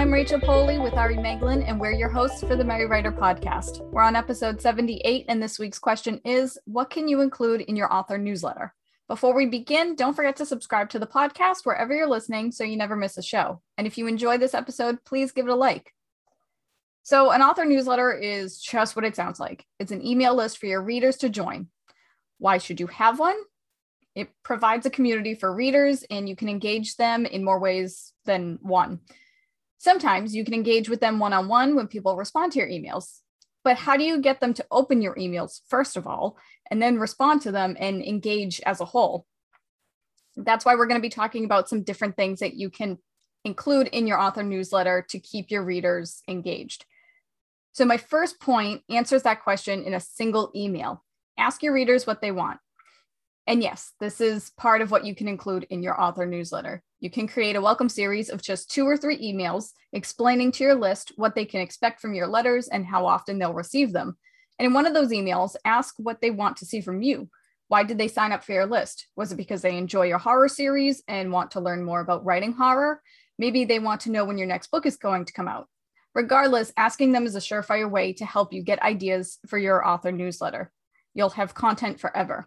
I'm Rachel Poli with Ari Meghlen, and we're your hosts for the Merry Writer podcast. We're on episode 78, and this week's question is What can you include in your author newsletter? Before we begin, don't forget to subscribe to the podcast wherever you're listening so you never miss a show. And if you enjoy this episode, please give it a like. So, an author newsletter is just what it sounds like it's an email list for your readers to join. Why should you have one? It provides a community for readers and you can engage them in more ways than one. Sometimes you can engage with them one on one when people respond to your emails. But how do you get them to open your emails, first of all, and then respond to them and engage as a whole? That's why we're going to be talking about some different things that you can include in your author newsletter to keep your readers engaged. So, my first point answers that question in a single email. Ask your readers what they want. And yes, this is part of what you can include in your author newsletter. You can create a welcome series of just two or three emails explaining to your list what they can expect from your letters and how often they'll receive them. And in one of those emails, ask what they want to see from you. Why did they sign up for your list? Was it because they enjoy your horror series and want to learn more about writing horror? Maybe they want to know when your next book is going to come out. Regardless, asking them is a surefire way to help you get ideas for your author newsletter. You'll have content forever.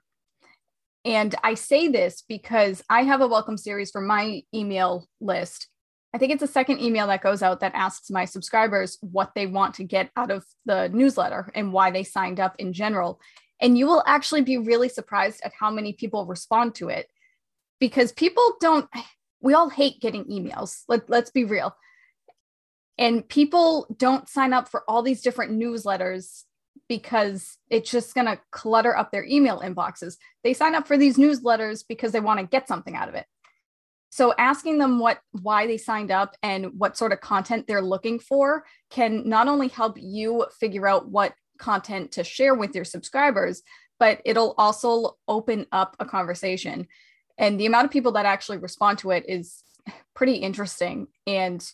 And I say this because I have a welcome series for my email list. I think it's the second email that goes out that asks my subscribers what they want to get out of the newsletter and why they signed up in general. And you will actually be really surprised at how many people respond to it because people don't, we all hate getting emails. Let, let's be real. And people don't sign up for all these different newsletters because it's just going to clutter up their email inboxes. They sign up for these newsletters because they want to get something out of it. So asking them what why they signed up and what sort of content they're looking for can not only help you figure out what content to share with your subscribers, but it'll also open up a conversation. And the amount of people that actually respond to it is pretty interesting and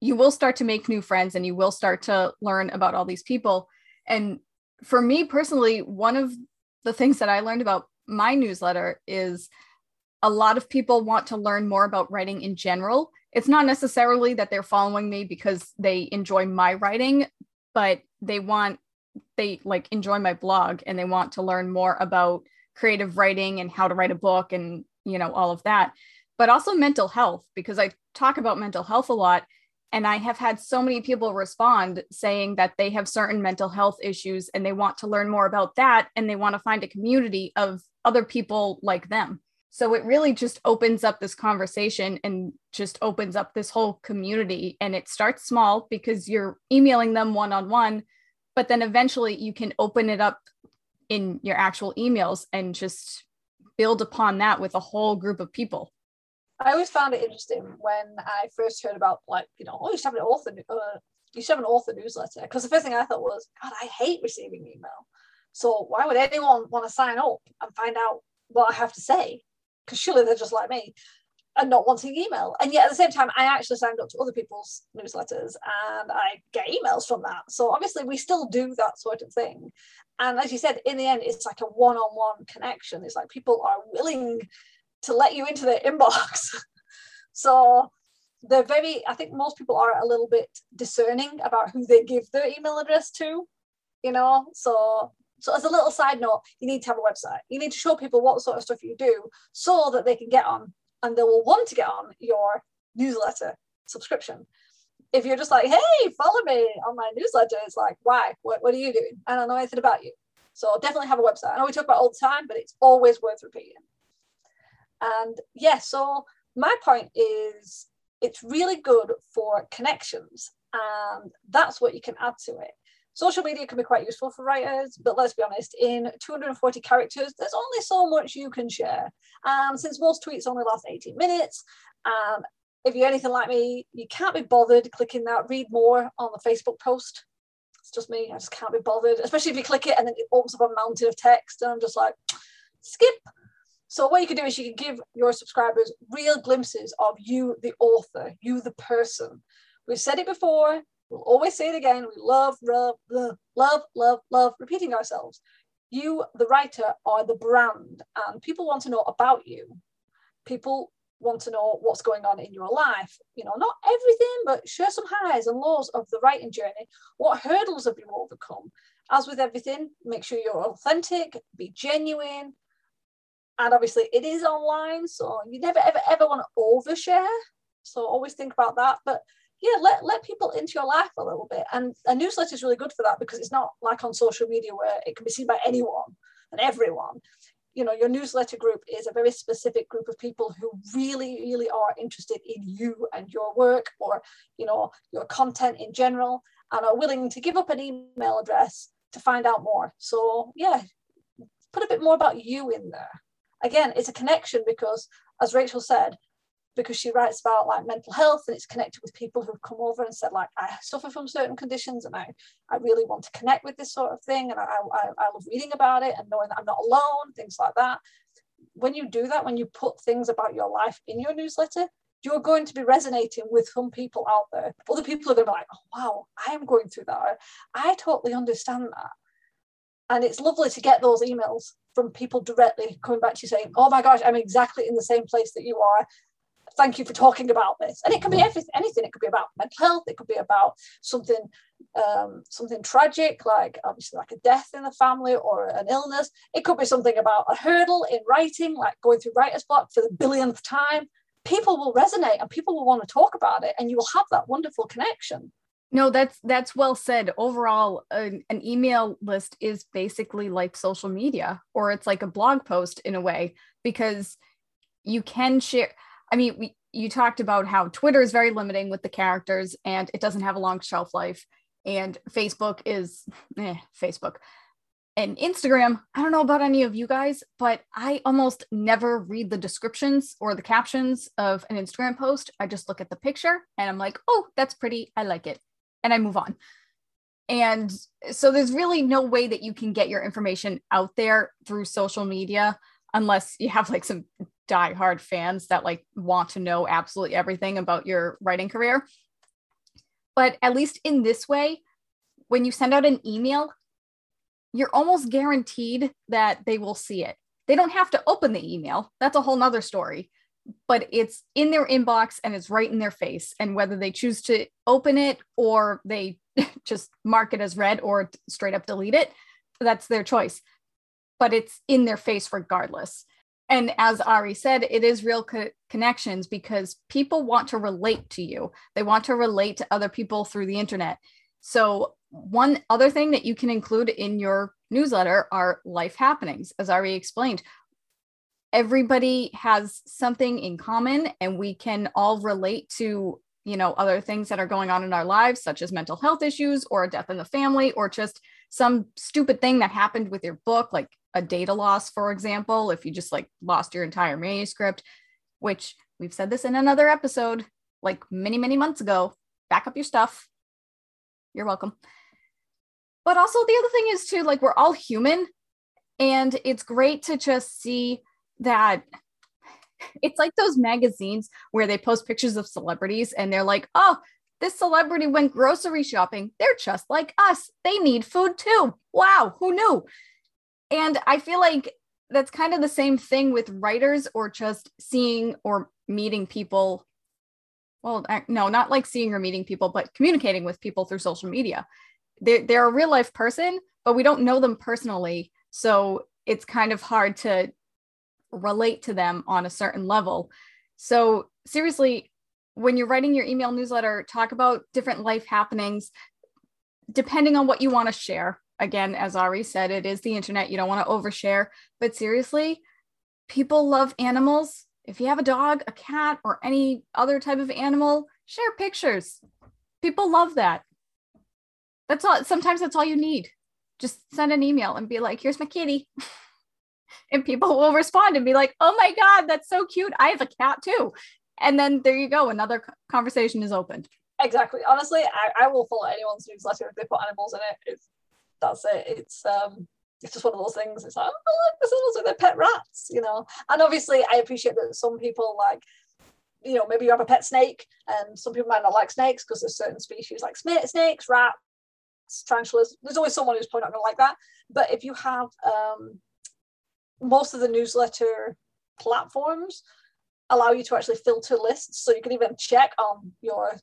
you will start to make new friends and you will start to learn about all these people and for me personally, one of the things that I learned about my newsletter is a lot of people want to learn more about writing in general. It's not necessarily that they're following me because they enjoy my writing, but they want, they like enjoy my blog and they want to learn more about creative writing and how to write a book and, you know, all of that. But also mental health, because I talk about mental health a lot and I have had so many people respond saying that they have certain mental health issues and they want to learn more about that and they want to find a community of other people like them. So it really just opens up this conversation and just opens up this whole community. And it starts small because you're emailing them one on one, but then eventually you can open it up in your actual emails and just build upon that with a whole group of people. I always found it interesting when I first heard about like you know oh you should have an author uh, you should have an author newsletter because the first thing I thought was God I hate receiving email. So why would anyone want to sign up and find out what I have to say? Because surely they're just like me and not wanting email. And yet at the same time I actually signed up to other people's newsletters and I get emails from that. So obviously we still do that sort of thing. And as you said in the end it's like a one-on-one connection. It's like people are willing to let you into their inbox. so they're very, I think most people are a little bit discerning about who they give their email address to, you know. So so as a little side note, you need to have a website. You need to show people what sort of stuff you do so that they can get on and they will want to get on your newsletter subscription. If you're just like, hey, follow me on my newsletter, it's like, why? What, what are you doing? I don't know anything about you. So definitely have a website. I know we talk about all the time, but it's always worth repeating. And yeah, so my point is it's really good for connections, and that's what you can add to it. Social media can be quite useful for writers, but let's be honest, in 240 characters, there's only so much you can share. And since most tweets only last 18 minutes, and if you're anything like me, you can't be bothered clicking that read more on the Facebook post. It's just me, I just can't be bothered, especially if you click it and then it opens up a mountain of text, and I'm just like, skip. So what you can do is you can give your subscribers real glimpses of you, the author, you, the person. We've said it before. We'll always say it again. We love, love, love, love, love, love repeating ourselves. You, the writer, are the brand, and people want to know about you. People want to know what's going on in your life. You know, not everything, but share some highs and lows of the writing journey. What hurdles have you overcome? As with everything, make sure you're authentic, be genuine. And obviously, it is online, so you never, ever, ever want to overshare. So always think about that. But yeah, let, let people into your life a little bit. And a newsletter is really good for that because it's not like on social media where it can be seen by anyone and everyone you know your newsletter group is a very specific group of people who really really are interested in you and your work or you know your content in general and are willing to give up an email address to find out more so yeah put a bit more about you in there again it's a connection because as rachel said because she writes about like mental health and it's connected with people who've come over and said like I suffer from certain conditions and I, I really want to connect with this sort of thing and I, I, I love reading about it and knowing that I'm not alone, things like that. When you do that, when you put things about your life in your newsletter, you're going to be resonating with some people out there. Other people are going to be like, oh, wow, I am going through that. I totally understand that. And it's lovely to get those emails from people directly coming back to you saying, oh my gosh, I'm exactly in the same place that you are thank you for talking about this. And it can be everything, anything. It could be about mental health. It could be about something, um, something tragic, like obviously like a death in the family or an illness. It could be something about a hurdle in writing, like going through writer's block for the billionth time. People will resonate and people will want to talk about it, and you will have that wonderful connection. No, that's that's well said. Overall, an, an email list is basically like social media, or it's like a blog post in a way, because you can share I mean, we, you talked about how Twitter is very limiting with the characters and it doesn't have a long shelf life. And Facebook is eh, Facebook. And Instagram, I don't know about any of you guys, but I almost never read the descriptions or the captions of an Instagram post. I just look at the picture and I'm like, oh, that's pretty. I like it. And I move on. And so there's really no way that you can get your information out there through social media unless you have like some die-hard fans that like want to know absolutely everything about your writing career. But at least in this way, when you send out an email, you're almost guaranteed that they will see it. They don't have to open the email. That's a whole nother story. But it's in their inbox and it's right in their face. And whether they choose to open it or they just mark it as read or straight up delete it, that's their choice. But it's in their face regardless and as Ari said, it is real co- connections because people want to relate to you. They want to relate to other people through the internet. So, one other thing that you can include in your newsletter are life happenings, as Ari explained. Everybody has something in common, and we can all relate to you know other things that are going on in our lives such as mental health issues or a death in the family or just some stupid thing that happened with your book like a data loss, for example, if you just like lost your entire manuscript, which we've said this in another episode, like many, many months ago, back up your stuff. You're welcome. But also, the other thing is, too, like we're all human. And it's great to just see that it's like those magazines where they post pictures of celebrities and they're like, oh, this celebrity went grocery shopping. They're just like us. They need food too. Wow, who knew? And I feel like that's kind of the same thing with writers or just seeing or meeting people. Well, no, not like seeing or meeting people, but communicating with people through social media. They're, they're a real life person, but we don't know them personally. So it's kind of hard to relate to them on a certain level. So, seriously, when you're writing your email newsletter, talk about different life happenings depending on what you want to share again, as Ari said, it is the internet. You don't want to overshare. But seriously, people love animals. If you have a dog, a cat, or any other type of animal, share pictures. People love that. That's all. Sometimes that's all you need. Just send an email and be like, here's my kitty. and people will respond and be like, oh my God, that's so cute. I have a cat too. And then there you go. Another conversation is opened. Exactly. Honestly, I, I will follow anyone's newsletter if they put animals in it. It's that's it. It's um it's just one of those things. It's like, oh, look, this is also their pet rats, you know. And obviously, I appreciate that some people like, you know, maybe you have a pet snake, and some people might not like snakes because there's certain species like snakes, rats, tarantulas. There's always someone who's probably not going to like that. But if you have um, most of the newsletter platforms allow you to actually filter lists. So you can even check on your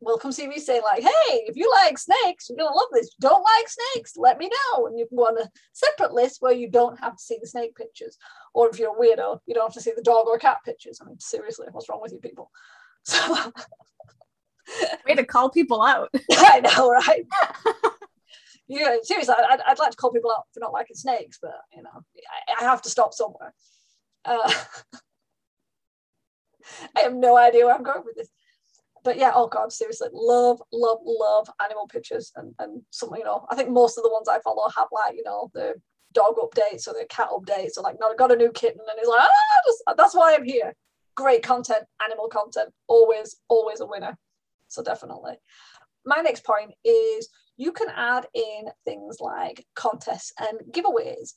welcome series saying like, hey, if you like snakes, you're gonna love this. Don't like snakes, let me know. And you can go on a separate list where you don't have to see the snake pictures. Or if you're a weirdo, you don't have to see the dog or cat pictures. I mean, seriously, what's wrong with you people? So way to call people out. I know, right? yeah, seriously, I'd, I'd like to call people out for not liking snakes, but you know, I, I have to stop somewhere. Uh, I have no idea where I'm going with this. But yeah, oh god, seriously, love, love, love animal pictures and and something, you know, I think most of the ones I follow have like, you know, the dog updates or the cat updates or like, no, I got a new kitten and it's like, ah, just, that's why I'm here. Great content, animal content, always, always a winner. So definitely. My next point is you can add in things like contests and giveaways.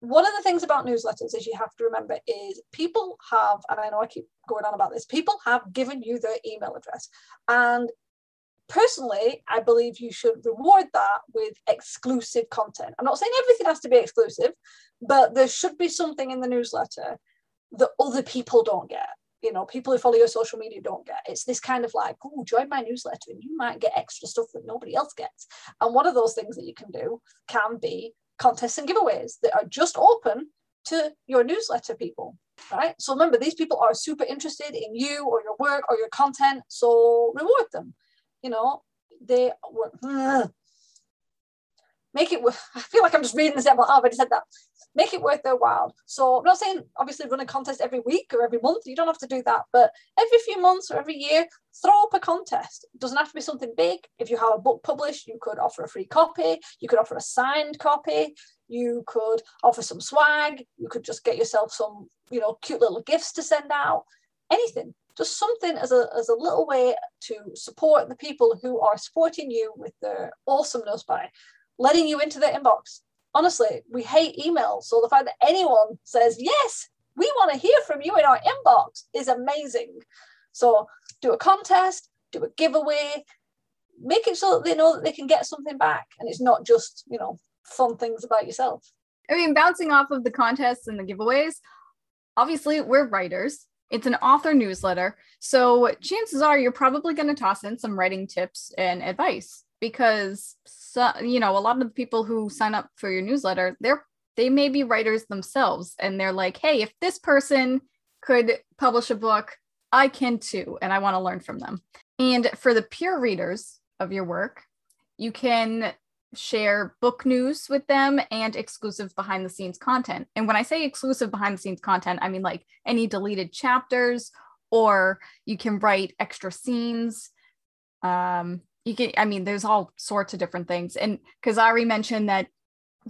One of the things about newsletters is you have to remember is people have and i know i keep going on about this people have given you their email address. And personally i believe you should reward that with exclusive content. I'm not saying everything has to be exclusive but there should be something in the newsletter that other people don't get you know people who follow your social media don't get it's this kind of like oh join my newsletter and you might get extra stuff that nobody else gets. And one of those things that you can do can be contests and giveaways that are just open to your newsletter people right? So remember these people are super interested in you or your work or your content so reward them. You know they make it worth. i feel like i'm just reading this out i've already said that. Make it worth their while. So i'm not saying obviously run a contest every week or every month. You don't have to do that. But every few months or every year throw up a contest. It doesn't have to be something big. If you have a book published you could offer a free copy. You could offer a signed copy. You could offer some swag. You could just get yourself some you know cute little gifts to send out. Anything. Just something as a, as a little way to support the people who are supporting you with their awesomeness by letting you into their inbox honestly, we hate emails. So the fact that anyone says, yes, we want to hear from you in our inbox is amazing. So do a contest, do a giveaway, make it so that they know that they can get something back and it's not just, you know, fun things about yourself. I mean, bouncing off of the contests and the giveaways, obviously we're writers. It's an author newsletter. So chances are you're probably going to toss in some writing tips and advice because so, you know, a lot of the people who sign up for your newsletter, they're they may be writers themselves and they're like, hey, if this person could publish a book, I can too, and I want to learn from them. And for the peer readers of your work, you can share book news with them and exclusive behind the scenes content. And when I say exclusive behind the scenes content, I mean like any deleted chapters, or you can write extra scenes. Um, you can i mean there's all sorts of different things. And because ari mentioned that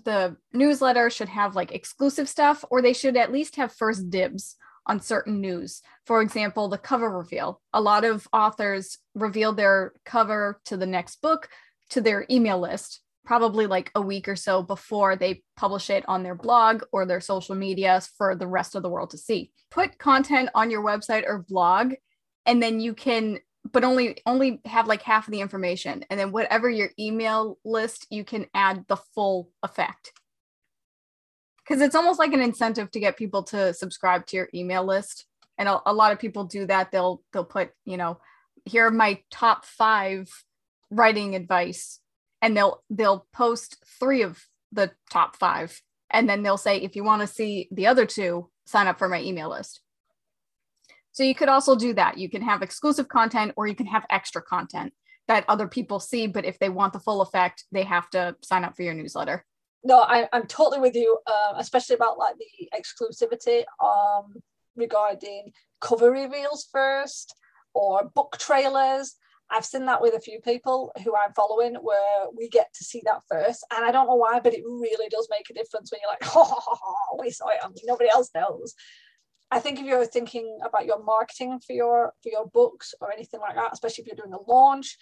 the newsletter should have like exclusive stuff or they should at least have first dibs on certain news. For example the cover reveal. A lot of authors reveal their cover to the next book to their email list probably like a week or so before they publish it on their blog or their social media for the rest of the world to see. Put content on your website or blog and then you can but only only have like half of the information and then whatever your email list you can add the full effect. Because it's almost like an incentive to get people to subscribe to your email list and a, a, lot of people do that. They'll they'll put you know here are my top five writing advice and they'll they'll post three of the top five and then they'll say if you want to see the other two sign up for my email list so you could also do that. You can have exclusive content or you can have extra content that other people see. But if they want the full effect, they have to sign up for your newsletter. No, I, am totally with you, uh, especially about like the exclusivity um, regarding cover reveals first or book trailers. I've seen that with a few people who I'm following where we get to see that first. And I don't know why, but it really does make a difference when you're like, oh, we saw it nobody else knows. I think if you're thinking about your marketing for your for your books or anything like that, especially if you're doing a launch,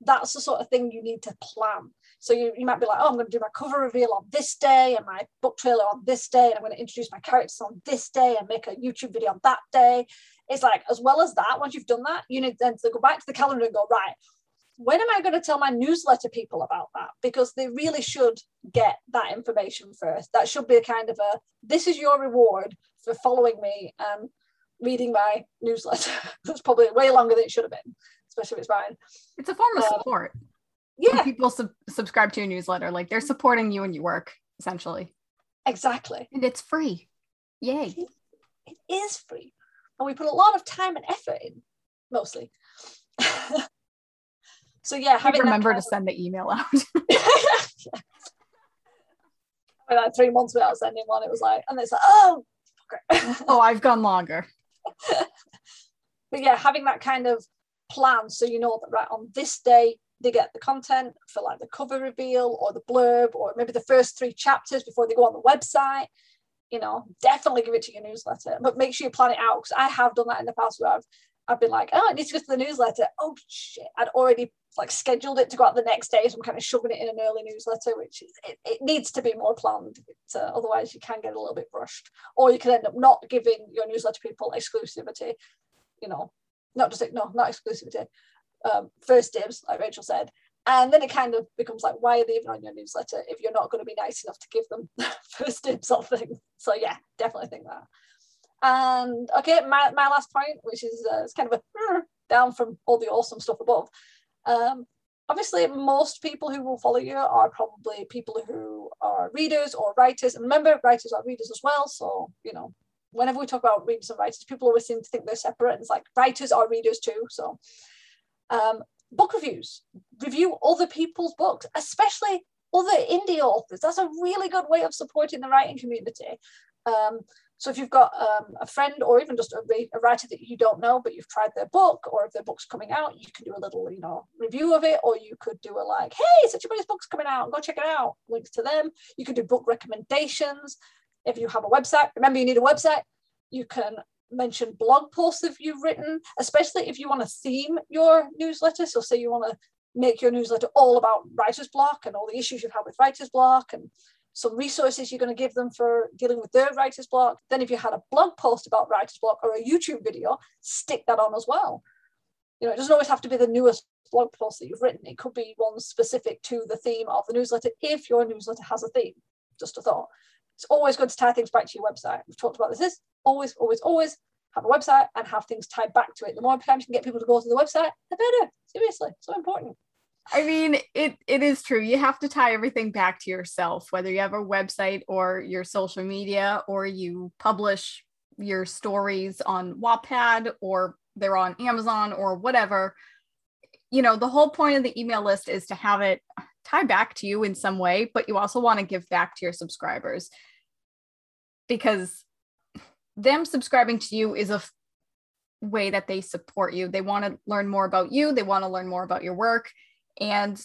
that's the sort of thing you need to plan. So you, you might be like, oh, I'm going to do my cover reveal on this day and my book trailer on this day, and I'm going to introduce my characters on this day and make a YouTube video on that day. It's like, as well as that, once you've done that, you need then to go back to the calendar and go, right, when am I going to tell my newsletter people about that? Because they really should get that information first. That should be a kind of a this is your reward for following me and reading my newsletter. That's probably way longer than it should have been, especially if it's mine. It's a form of uh, support. Yeah. When people sub- subscribe to your newsletter, like they're supporting you and your work, essentially. Exactly. And it's free. Yay. It is free. And we put a lot of time and effort in, mostly. so yeah, having remember to send the email out. like three months without sending one, it was like, and it's like, oh, oh, I've gone longer. but yeah, having that kind of plan so you know that right on this day they get the content for like the cover reveal or the blurb or maybe the first three chapters before they go on the website you know definitely give it to your newsletter but make sure you plan it out because i have done that in the past where i've i've been like oh i need to go to the newsletter oh shit i'd already like scheduled it to go out the next day so i'm kind of shoving it in an early newsletter which is it, it needs to be more planned uh, otherwise you can get a little bit rushed or you can end up not giving your newsletter people exclusivity you know not just no not exclusivity um, first dibs, like Rachel said. And then it kind of becomes like, why are they even on your newsletter if you're not going to be nice enough to give them first dibs on things? So yeah, definitely think that. And okay, my, my last point, which is uh, it's kind of a down from all the awesome stuff above. Um, obviously, most people who will follow you are probably people who are readers or writers. And remember, writers are readers as well. So, you know, whenever we talk about readers and writers, people always seem to think they're separate. And it's like writers are readers too. So um, book reviews, review other people's books, especially other indie authors. That's a really good way of supporting the writing community. Um, so if you've got um, a friend or even just a, a, writer that you don't know, but you've tried their book, or if their book's coming out, you can do a little, you know, review of it, or you could do a like, hey, such a body's book's coming out, go check it out. Links to them. You could do book recommendations. If you have a website, remember you need a website. You can mention blog posts that you've written, especially if you want to theme your newsletter. So, say you want to make your newsletter all about writer's block and all the issues you've had with writer's block and some resources you're going to give them for dealing with their writer's block. Then, if you had a blog post about writer's block or a YouTube video, stick that on as well. You know, it doesn't always have to be the newest blog post that you've written. It could be one specific to the theme of the newsletter if your newsletter has a theme. Just a thought. It's always good to tie things back to your website. We've talked about this always, always, always have a website and have things tied back to it. The more times you can get people to go to the website, the better. Seriously, so important. I mean, it it is true. You have to tie everything back to yourself, whether you have a website or your social media, or you publish your stories on Wattpad or they're on Amazon or whatever. You know, the whole point of the email list is to have it tie back to you in some way, but you also want to give back to your subscribers because them subscribing to you is a f- way that they support you. They want to learn more about you, they want to learn more about your work. And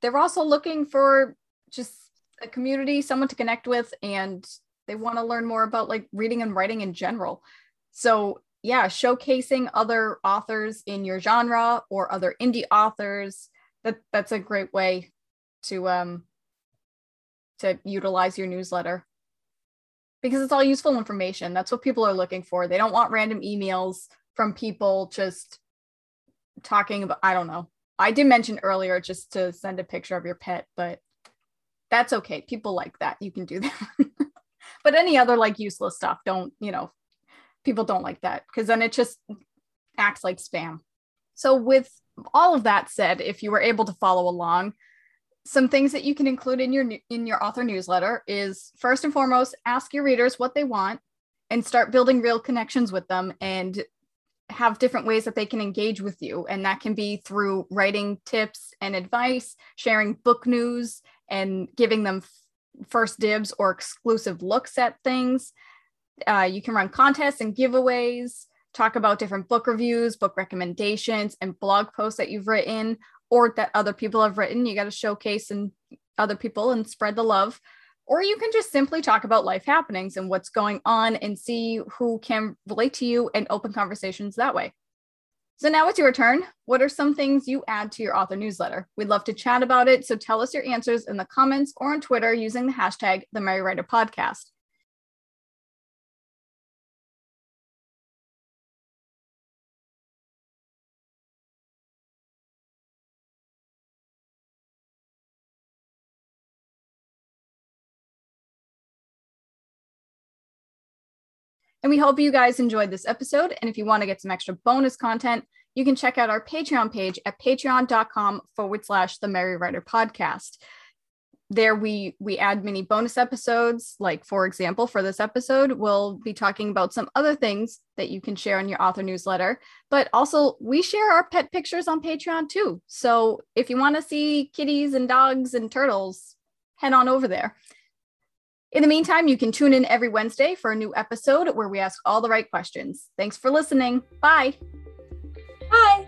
they're also looking for just a community, someone to connect with, and they want to learn more about like reading and writing in general. So, yeah, showcasing other authors in your genre or other indie authors, that that's a great way to um to utilize your newsletter because it's all useful information. That's what people are looking for. They don't want random emails from people just talking about, I don't know. I did mention earlier just to send a picture of your pet, but that's okay. People like that. You can do that. but any other like useless stuff, don't, you know, people don't like that because then it just acts like spam. So, with all of that said, if you were able to follow along, some things that you can include in your in your author newsletter is first and foremost ask your readers what they want and start building real connections with them and have different ways that they can engage with you and that can be through writing tips and advice sharing book news and giving them first dibs or exclusive looks at things uh, you can run contests and giveaways talk about different book reviews book recommendations and blog posts that you've written or that other people have written. You got to showcase and other people and spread the love. Or you can just simply talk about life happenings and what's going on and see who can relate to you and open conversations that way. So now it's your turn. What are some things you add to your author newsletter? We'd love to chat about it. So tell us your answers in the comments or on Twitter using the hashtag the Merry Writer Podcast. And we hope you guys enjoyed this episode. And if you want to get some extra bonus content, you can check out our Patreon page at patreon.com forward slash the Merry Writer podcast. There we we add mini bonus episodes. Like for example for this episode we'll be talking about some other things that you can share on your author newsletter. But also we share our pet pictures on patreon too. So if you want to see kitties and dogs and turtles head on over there in the meantime you can tune in every wednesday for a new episode where we ask all the right questions thanks for listening bye bye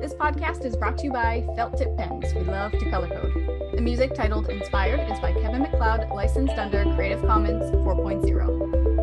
this podcast is brought to you by Felt Tip Pens. We love to color code. The music titled Inspired is by Kevin MacLeod, licensed under Creative Commons 4.0.